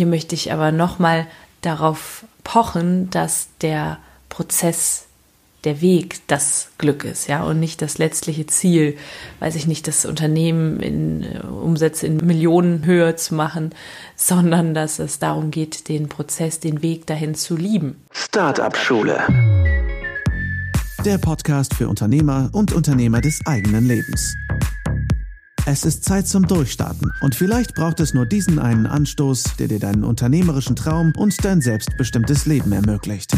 hier möchte ich aber nochmal darauf pochen, dass der Prozess der Weg das Glück ist, ja, und nicht das letztliche Ziel, weiß ich nicht, das Unternehmen in äh, Umsätze in Millionenhöhe zu machen, sondern dass es darum geht, den Prozess, den Weg dahin zu lieben. Startup Schule. Der Podcast für Unternehmer und Unternehmer des eigenen Lebens. Es ist Zeit zum Durchstarten und vielleicht braucht es nur diesen einen Anstoß, der dir deinen unternehmerischen Traum und dein selbstbestimmtes Leben ermöglicht.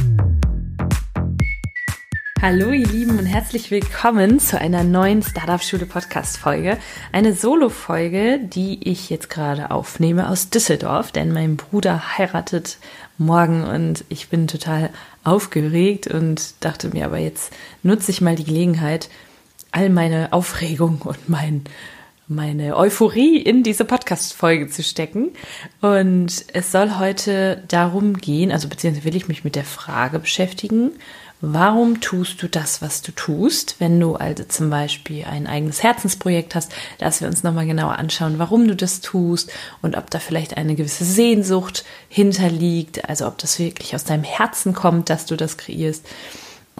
Hallo ihr Lieben und herzlich willkommen zu einer neuen Startup Schule Podcast Folge. Eine Solo Folge, die ich jetzt gerade aufnehme aus Düsseldorf, denn mein Bruder heiratet morgen und ich bin total aufgeregt und dachte mir aber jetzt nutze ich mal die Gelegenheit, all meine Aufregung und mein meine Euphorie in diese Podcast-Folge zu stecken. Und es soll heute darum gehen, also beziehungsweise will ich mich mit der Frage beschäftigen, Warum tust du das, was du tust? Wenn du also zum Beispiel ein eigenes Herzensprojekt hast, dass wir uns nochmal genauer anschauen, warum du das tust und ob da vielleicht eine gewisse Sehnsucht hinterliegt, also ob das wirklich aus deinem Herzen kommt, dass du das kreierst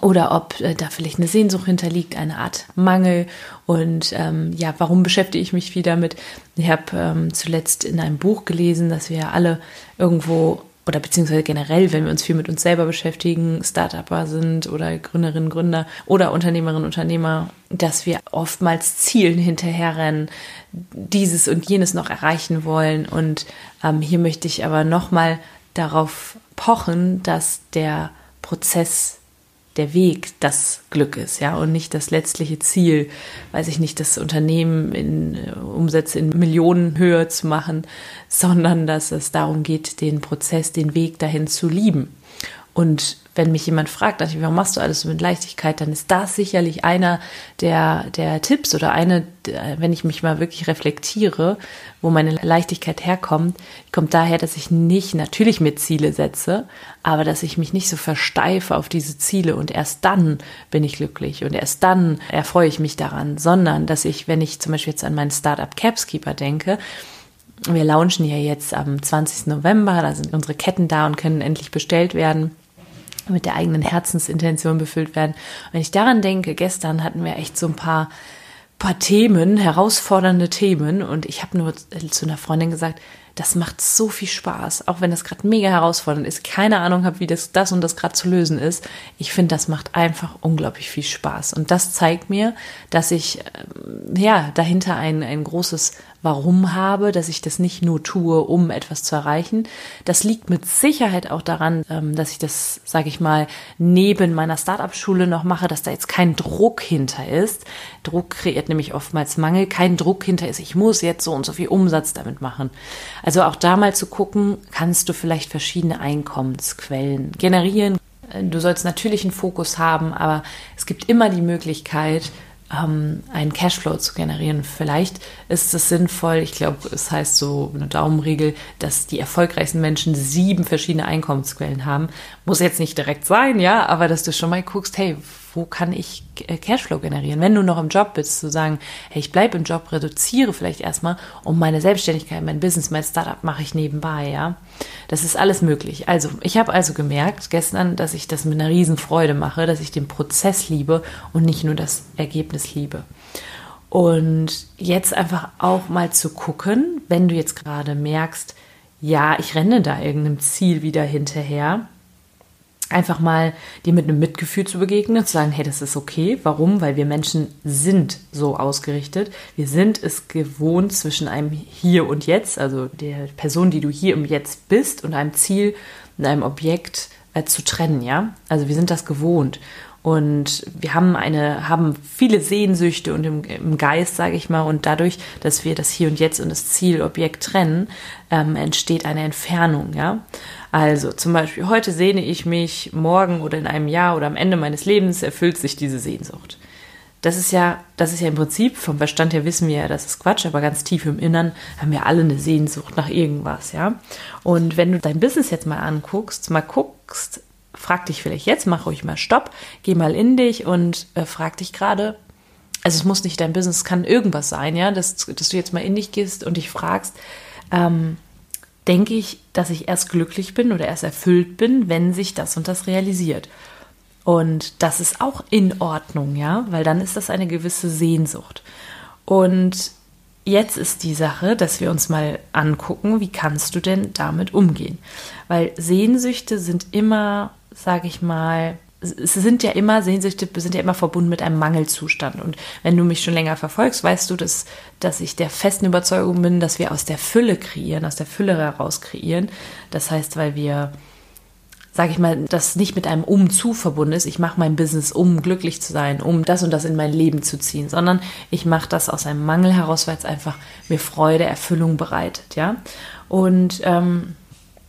oder ob äh, da vielleicht eine Sehnsucht hinterliegt, eine Art Mangel. Und ähm, ja, warum beschäftige ich mich viel damit? Ich habe ähm, zuletzt in einem Buch gelesen, dass wir alle irgendwo oder beziehungsweise generell, wenn wir uns viel mit uns selber beschäftigen, Startupper sind oder Gründerinnen, Gründer oder Unternehmerinnen, Unternehmer, dass wir oftmals Zielen hinterherrennen, dieses und jenes noch erreichen wollen. Und ähm, hier möchte ich aber nochmal darauf pochen, dass der Prozess der Weg das Glück ist, ja, und nicht das letztliche Ziel, weiß ich nicht, das Unternehmen in äh, Umsätze in Millionenhöhe zu machen, sondern dass es darum geht, den Prozess, den Weg dahin zu lieben. Und wenn mich jemand fragt, warum machst du alles so mit Leichtigkeit, dann ist das sicherlich einer der, der Tipps oder eine, wenn ich mich mal wirklich reflektiere, wo meine Leichtigkeit herkommt, kommt daher, dass ich nicht natürlich mir Ziele setze, aber dass ich mich nicht so versteife auf diese Ziele und erst dann bin ich glücklich und erst dann erfreue ich mich daran, sondern dass ich, wenn ich zum Beispiel jetzt an meinen Startup Capskeeper denke, wir launchen ja jetzt am 20. November, da sind unsere Ketten da und können endlich bestellt werden mit der eigenen Herzensintention befüllt werden. Wenn ich daran denke, gestern hatten wir echt so ein paar, paar Themen, herausfordernde Themen und ich habe nur zu einer Freundin gesagt, das macht so viel Spaß, auch wenn das gerade mega herausfordernd ist, keine Ahnung habe, wie das, das und das gerade zu lösen ist. Ich finde, das macht einfach unglaublich viel Spaß. Und das zeigt mir, dass ich ähm, ja dahinter ein, ein großes Warum habe, dass ich das nicht nur tue, um etwas zu erreichen. Das liegt mit Sicherheit auch daran, ähm, dass ich das, sage ich mal, neben meiner Startup-Schule noch mache, dass da jetzt kein Druck hinter ist. Druck kreiert nämlich oftmals Mangel. Kein Druck hinter ist, ich muss jetzt so und so viel Umsatz damit machen. Also auch da mal zu gucken, kannst du vielleicht verschiedene Einkommensquellen generieren. Du sollst natürlich einen Fokus haben, aber es gibt immer die Möglichkeit, ähm, einen Cashflow zu generieren. Vielleicht ist es sinnvoll, ich glaube, es heißt so eine Daumenregel, dass die erfolgreichsten Menschen sieben verschiedene Einkommensquellen haben. Muss jetzt nicht direkt sein, ja, aber dass du schon mal guckst, hey, wo kann ich äh, Cashflow generieren? Wenn du noch im Job bist, zu sagen, hey, ich bleibe im Job, reduziere vielleicht erstmal und meine Selbstständigkeit, mein Business, mein Startup mache ich nebenbei, ja. Das ist alles möglich. Also, ich habe also gemerkt gestern, dass ich das mit einer riesen Freude mache, dass ich den Prozess liebe und nicht nur das Ergebnis liebe. Und jetzt einfach auch mal zu gucken, wenn du jetzt gerade merkst, ja, ich renne da irgendeinem Ziel wieder hinterher, einfach mal dir mit einem Mitgefühl zu begegnen, zu sagen, hey, das ist okay. Warum? Weil wir Menschen sind so ausgerichtet. Wir sind es gewohnt zwischen einem Hier und Jetzt, also der Person, die du hier im Jetzt bist, und einem Ziel und einem Objekt äh, zu trennen, ja. Also wir sind das gewohnt. Und wir haben eine, haben viele Sehnsüchte und im, im Geist, sage ich mal, und dadurch, dass wir das Hier und Jetzt und das Zielobjekt trennen, ähm, entsteht eine Entfernung, ja. Also zum Beispiel, heute sehne ich mich, morgen oder in einem Jahr oder am Ende meines Lebens erfüllt sich diese Sehnsucht. Das ist ja, das ist ja im Prinzip, vom Verstand her wissen wir ja, das ist Quatsch, aber ganz tief im Innern haben wir alle eine Sehnsucht nach irgendwas, ja. Und wenn du dein Business jetzt mal anguckst, mal guckst, frag dich vielleicht jetzt, mach ruhig mal Stopp, geh mal in dich und äh, frag dich gerade, also es muss nicht dein Business, es kann irgendwas sein, ja, dass, dass du jetzt mal in dich gehst und dich fragst, ähm, denke ich, dass ich erst glücklich bin oder erst erfüllt bin, wenn sich das und das realisiert. Und das ist auch in Ordnung, ja, weil dann ist das eine gewisse Sehnsucht. Und jetzt ist die Sache, dass wir uns mal angucken, wie kannst du denn damit umgehen? Weil Sehnsüchte sind immer, sage ich mal, es sind ja immer, Sehnsüchte sind ja immer verbunden mit einem Mangelzustand. Und wenn du mich schon länger verfolgst, weißt du, dass, dass ich der festen Überzeugung bin, dass wir aus der Fülle kreieren, aus der Fülle heraus kreieren. Das heißt, weil wir, sage ich mal, das nicht mit einem Umzu verbunden ist. Ich mache mein Business, um glücklich zu sein, um das und das in mein Leben zu ziehen, sondern ich mache das aus einem Mangel heraus, weil es einfach mir Freude, Erfüllung bereitet, ja. Und ähm,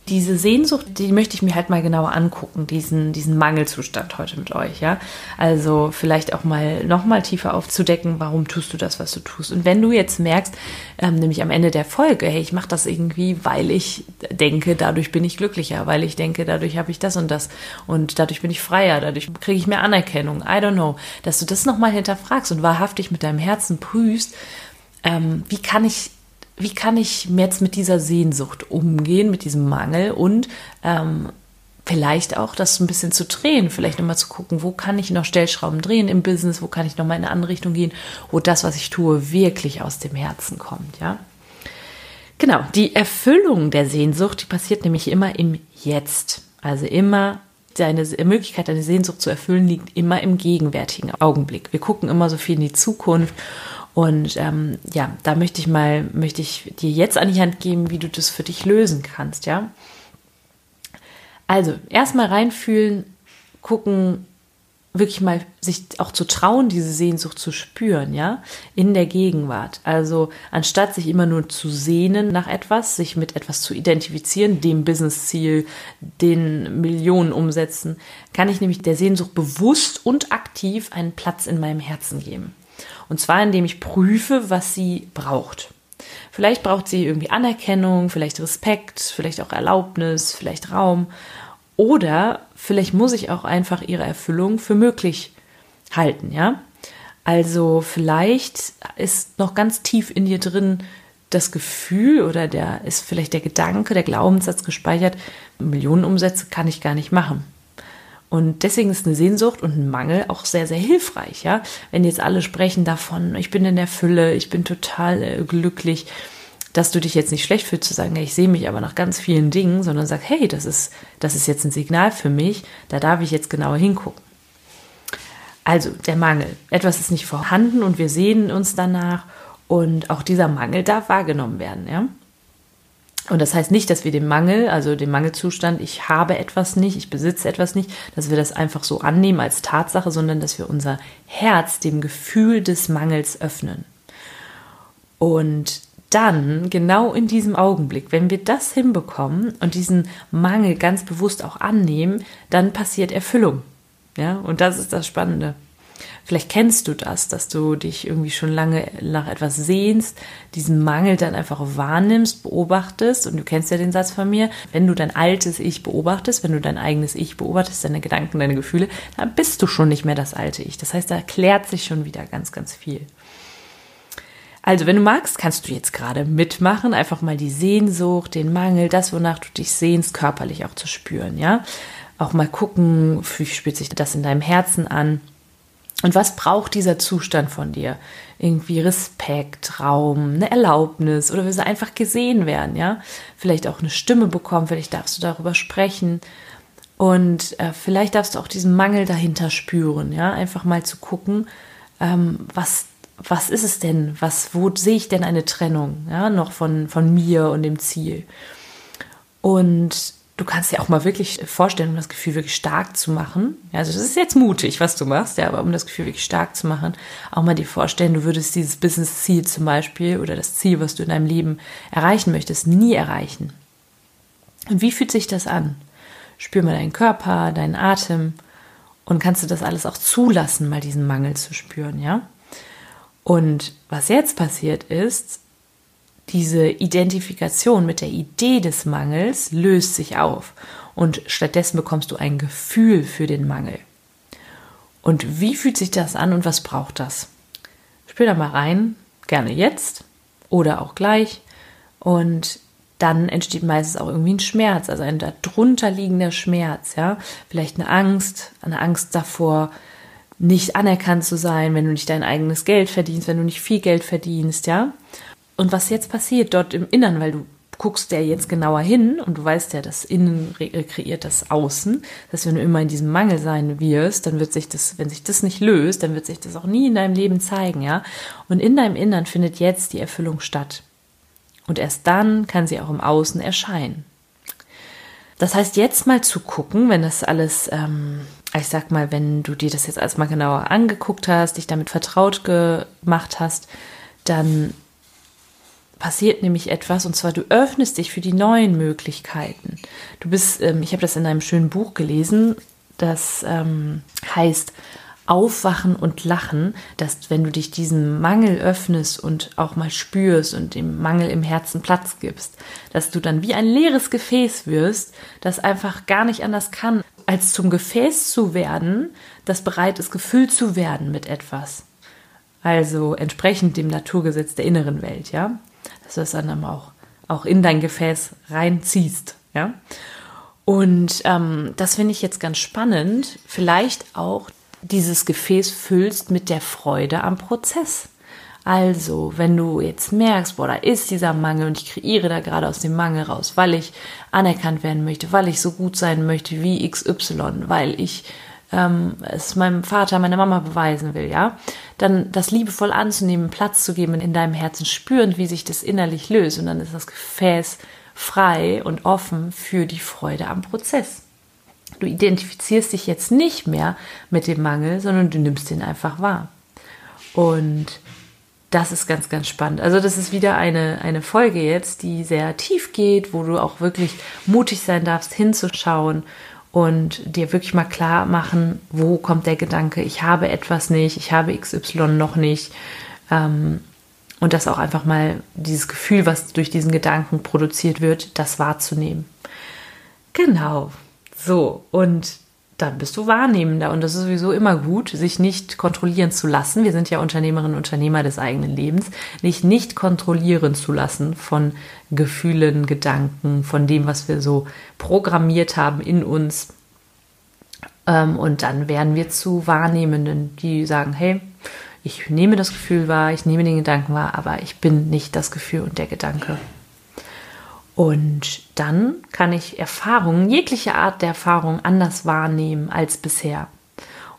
diese Sehnsucht, die möchte ich mir halt mal genauer angucken, diesen, diesen Mangelzustand heute mit euch, ja. Also vielleicht auch mal nochmal tiefer aufzudecken, warum tust du das, was du tust. Und wenn du jetzt merkst, ähm, nämlich am Ende der Folge, hey, ich mache das irgendwie, weil ich denke, dadurch bin ich glücklicher, weil ich denke, dadurch habe ich das und das und dadurch bin ich freier, dadurch kriege ich mehr Anerkennung, I don't know, dass du das nochmal hinterfragst und wahrhaftig mit deinem Herzen prüfst, ähm, wie kann ich wie kann ich jetzt mit dieser Sehnsucht umgehen, mit diesem Mangel und ähm, vielleicht auch das ein bisschen zu drehen, vielleicht nochmal zu gucken, wo kann ich noch Stellschrauben drehen im Business, wo kann ich nochmal in eine andere Richtung gehen, wo das, was ich tue, wirklich aus dem Herzen kommt, ja. Genau, die Erfüllung der Sehnsucht, die passiert nämlich immer im Jetzt. Also immer deine Möglichkeit, deine Sehnsucht zu erfüllen, liegt immer im gegenwärtigen Augenblick. Wir gucken immer so viel in die Zukunft und ähm, ja, da möchte ich mal, möchte ich dir jetzt an die Hand geben, wie du das für dich lösen kannst, ja. Also erstmal reinfühlen, gucken, wirklich mal sich auch zu trauen, diese Sehnsucht zu spüren, ja, in der Gegenwart. Also anstatt sich immer nur zu sehnen nach etwas, sich mit etwas zu identifizieren, dem Businessziel, den Millionen umsetzen, kann ich nämlich der Sehnsucht bewusst und aktiv einen Platz in meinem Herzen geben. Und zwar, indem ich prüfe, was sie braucht. Vielleicht braucht sie irgendwie Anerkennung, vielleicht Respekt, vielleicht auch Erlaubnis, vielleicht Raum. Oder vielleicht muss ich auch einfach ihre Erfüllung für möglich halten, ja? Also vielleicht ist noch ganz tief in dir drin das Gefühl oder der ist vielleicht der Gedanke, der Glaubenssatz gespeichert, Millionenumsätze kann ich gar nicht machen. Und deswegen ist eine Sehnsucht und ein Mangel auch sehr, sehr hilfreich, ja. Wenn jetzt alle sprechen davon, ich bin in der Fülle, ich bin total äh, glücklich, dass du dich jetzt nicht schlecht fühlst zu sagen, ich sehe mich aber nach ganz vielen Dingen, sondern sag, hey, das ist, das ist jetzt ein Signal für mich, da darf ich jetzt genauer hingucken. Also der Mangel. Etwas ist nicht vorhanden und wir sehen uns danach und auch dieser Mangel darf wahrgenommen werden, ja. Und das heißt nicht, dass wir den Mangel, also den Mangelzustand, ich habe etwas nicht, ich besitze etwas nicht, dass wir das einfach so annehmen als Tatsache, sondern dass wir unser Herz dem Gefühl des Mangels öffnen. Und dann, genau in diesem Augenblick, wenn wir das hinbekommen und diesen Mangel ganz bewusst auch annehmen, dann passiert Erfüllung. Ja, und das ist das Spannende. Vielleicht kennst du das, dass du dich irgendwie schon lange nach etwas sehnst, diesen Mangel dann einfach wahrnimmst, beobachtest und du kennst ja den Satz von mir, wenn du dein altes Ich beobachtest, wenn du dein eigenes Ich beobachtest, deine Gedanken, deine Gefühle, dann bist du schon nicht mehr das alte Ich. Das heißt, da klärt sich schon wieder ganz, ganz viel. Also, wenn du magst, kannst du jetzt gerade mitmachen, einfach mal die Sehnsucht, den Mangel, das, wonach du dich sehnst, körperlich auch zu spüren, ja? Auch mal gucken, wie spürt sich das in deinem Herzen an? Und was braucht dieser Zustand von dir? Irgendwie Respekt, Raum, eine Erlaubnis oder will sie einfach gesehen werden, ja? Vielleicht auch eine Stimme bekommen, vielleicht darfst du darüber sprechen. Und äh, vielleicht darfst du auch diesen Mangel dahinter spüren, ja? Einfach mal zu gucken, ähm, was, was ist es denn? Was, wo sehe ich denn eine Trennung, ja? Noch von, von mir und dem Ziel. Und du kannst dir auch mal wirklich vorstellen, um das Gefühl wirklich stark zu machen. Also das ist jetzt mutig, was du machst, ja, aber um das Gefühl wirklich stark zu machen, auch mal dir vorstellen, du würdest dieses Business-Ziel zum Beispiel oder das Ziel, was du in deinem Leben erreichen möchtest, nie erreichen. Und wie fühlt sich das an? Spür mal deinen Körper, deinen Atem und kannst du das alles auch zulassen, mal diesen Mangel zu spüren, ja? Und was jetzt passiert ist, diese Identifikation mit der Idee des Mangels löst sich auf und stattdessen bekommst du ein Gefühl für den Mangel. Und wie fühlt sich das an und was braucht das? Spür da mal rein, gerne jetzt oder auch gleich und dann entsteht meistens auch irgendwie ein Schmerz, also ein darunter liegender Schmerz, ja. Vielleicht eine Angst, eine Angst davor, nicht anerkannt zu sein, wenn du nicht dein eigenes Geld verdienst, wenn du nicht viel Geld verdienst, ja. Und was jetzt passiert dort im Innern, weil du guckst ja jetzt genauer hin und du weißt ja, das Innen kreiert das Außen, dass wenn du immer in diesem Mangel sein wirst, dann wird sich das, wenn sich das nicht löst, dann wird sich das auch nie in deinem Leben zeigen, ja. Und in deinem Innern findet jetzt die Erfüllung statt. Und erst dann kann sie auch im Außen erscheinen. Das heißt, jetzt mal zu gucken, wenn das alles, ähm, ich sag mal, wenn du dir das jetzt alles mal genauer angeguckt hast, dich damit vertraut gemacht hast, dann passiert nämlich etwas und zwar du öffnest dich für die neuen Möglichkeiten. Du bist, ähm, ich habe das in einem schönen Buch gelesen, das ähm, heißt Aufwachen und Lachen, dass wenn du dich diesem Mangel öffnest und auch mal spürst und dem Mangel im Herzen Platz gibst, dass du dann wie ein leeres Gefäß wirst, das einfach gar nicht anders kann, als zum Gefäß zu werden, das bereit ist, gefüllt zu werden mit etwas. Also entsprechend dem Naturgesetz der inneren Welt, ja. Dass du es dann auch, auch in dein Gefäß reinziehst, ja. Und ähm, das finde ich jetzt ganz spannend, vielleicht auch dieses Gefäß füllst mit der Freude am Prozess. Also, wenn du jetzt merkst, boah, da ist dieser Mangel und ich kreiere da gerade aus dem Mangel raus, weil ich anerkannt werden möchte, weil ich so gut sein möchte wie XY, weil ich ähm, es meinem Vater, meiner Mama beweisen will, ja, dann das liebevoll anzunehmen, Platz zu geben in deinem Herzen, spüren, wie sich das innerlich löst und dann ist das Gefäß frei und offen für die Freude am Prozess. Du identifizierst dich jetzt nicht mehr mit dem Mangel, sondern du nimmst ihn einfach wahr. Und das ist ganz, ganz spannend. Also das ist wieder eine, eine Folge jetzt, die sehr tief geht, wo du auch wirklich mutig sein darfst, hinzuschauen und dir wirklich mal klar machen, wo kommt der Gedanke, ich habe etwas nicht, ich habe XY noch nicht. Ähm, und das auch einfach mal dieses Gefühl, was durch diesen Gedanken produziert wird, das wahrzunehmen. Genau, so, und dann bist du wahrnehmender und das ist sowieso immer gut, sich nicht kontrollieren zu lassen. Wir sind ja Unternehmerinnen und Unternehmer des eigenen Lebens, nicht nicht kontrollieren zu lassen von Gefühlen, Gedanken, von dem, was wir so programmiert haben in uns. Ähm, und dann werden wir zu Wahrnehmenden, die sagen, hey, ich nehme das Gefühl wahr, ich nehme den Gedanken wahr, aber ich bin nicht das Gefühl und der Gedanke. Und dann kann ich Erfahrungen, jegliche Art der Erfahrung anders wahrnehmen als bisher.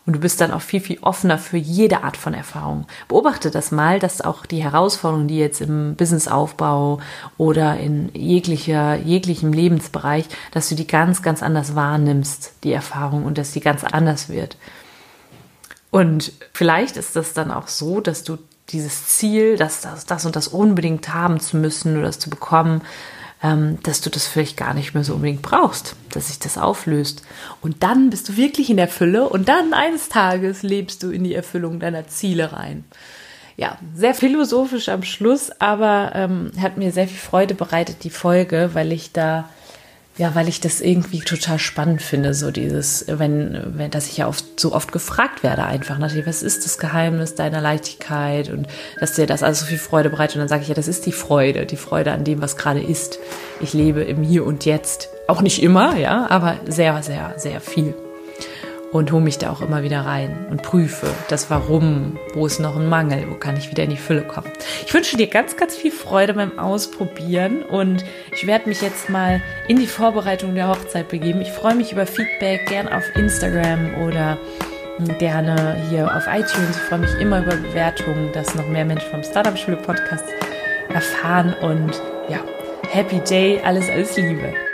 Und du bist dann auch viel, viel offener für jede Art von Erfahrung. Beobachte das mal, dass auch die Herausforderungen, die jetzt im Businessaufbau oder in jeglicher, jeglichem Lebensbereich, dass du die ganz, ganz anders wahrnimmst, die Erfahrung, und dass sie ganz anders wird. Und vielleicht ist das dann auch so, dass du dieses Ziel, das, das, das und das unbedingt haben zu müssen oder das zu bekommen, dass du das vielleicht gar nicht mehr so unbedingt brauchst, dass sich das auflöst. Und dann bist du wirklich in der Fülle und dann eines Tages lebst du in die Erfüllung deiner Ziele rein. Ja, sehr philosophisch am Schluss, aber ähm, hat mir sehr viel Freude bereitet, die Folge, weil ich da ja, weil ich das irgendwie total spannend finde, so dieses, wenn, wenn, dass ich ja oft, so oft gefragt werde einfach natürlich, was ist das Geheimnis deiner Leichtigkeit und dass dir das alles so viel Freude bereitet und dann sage ich ja, das ist die Freude, die Freude an dem, was gerade ist. Ich lebe im Hier und Jetzt. Auch nicht immer, ja, aber sehr, sehr, sehr viel und hole mich da auch immer wieder rein und prüfe das Warum, wo ist noch ein Mangel, wo kann ich wieder in die Fülle kommen. Ich wünsche dir ganz, ganz viel Freude beim Ausprobieren und ich werde mich jetzt mal in die Vorbereitung der Hochzeit begeben. Ich freue mich über Feedback, gern auf Instagram oder gerne hier auf iTunes. Ich freue mich immer über Bewertungen, dass noch mehr Menschen vom Startup Schule Podcast erfahren und ja, Happy Day, alles, alles Liebe.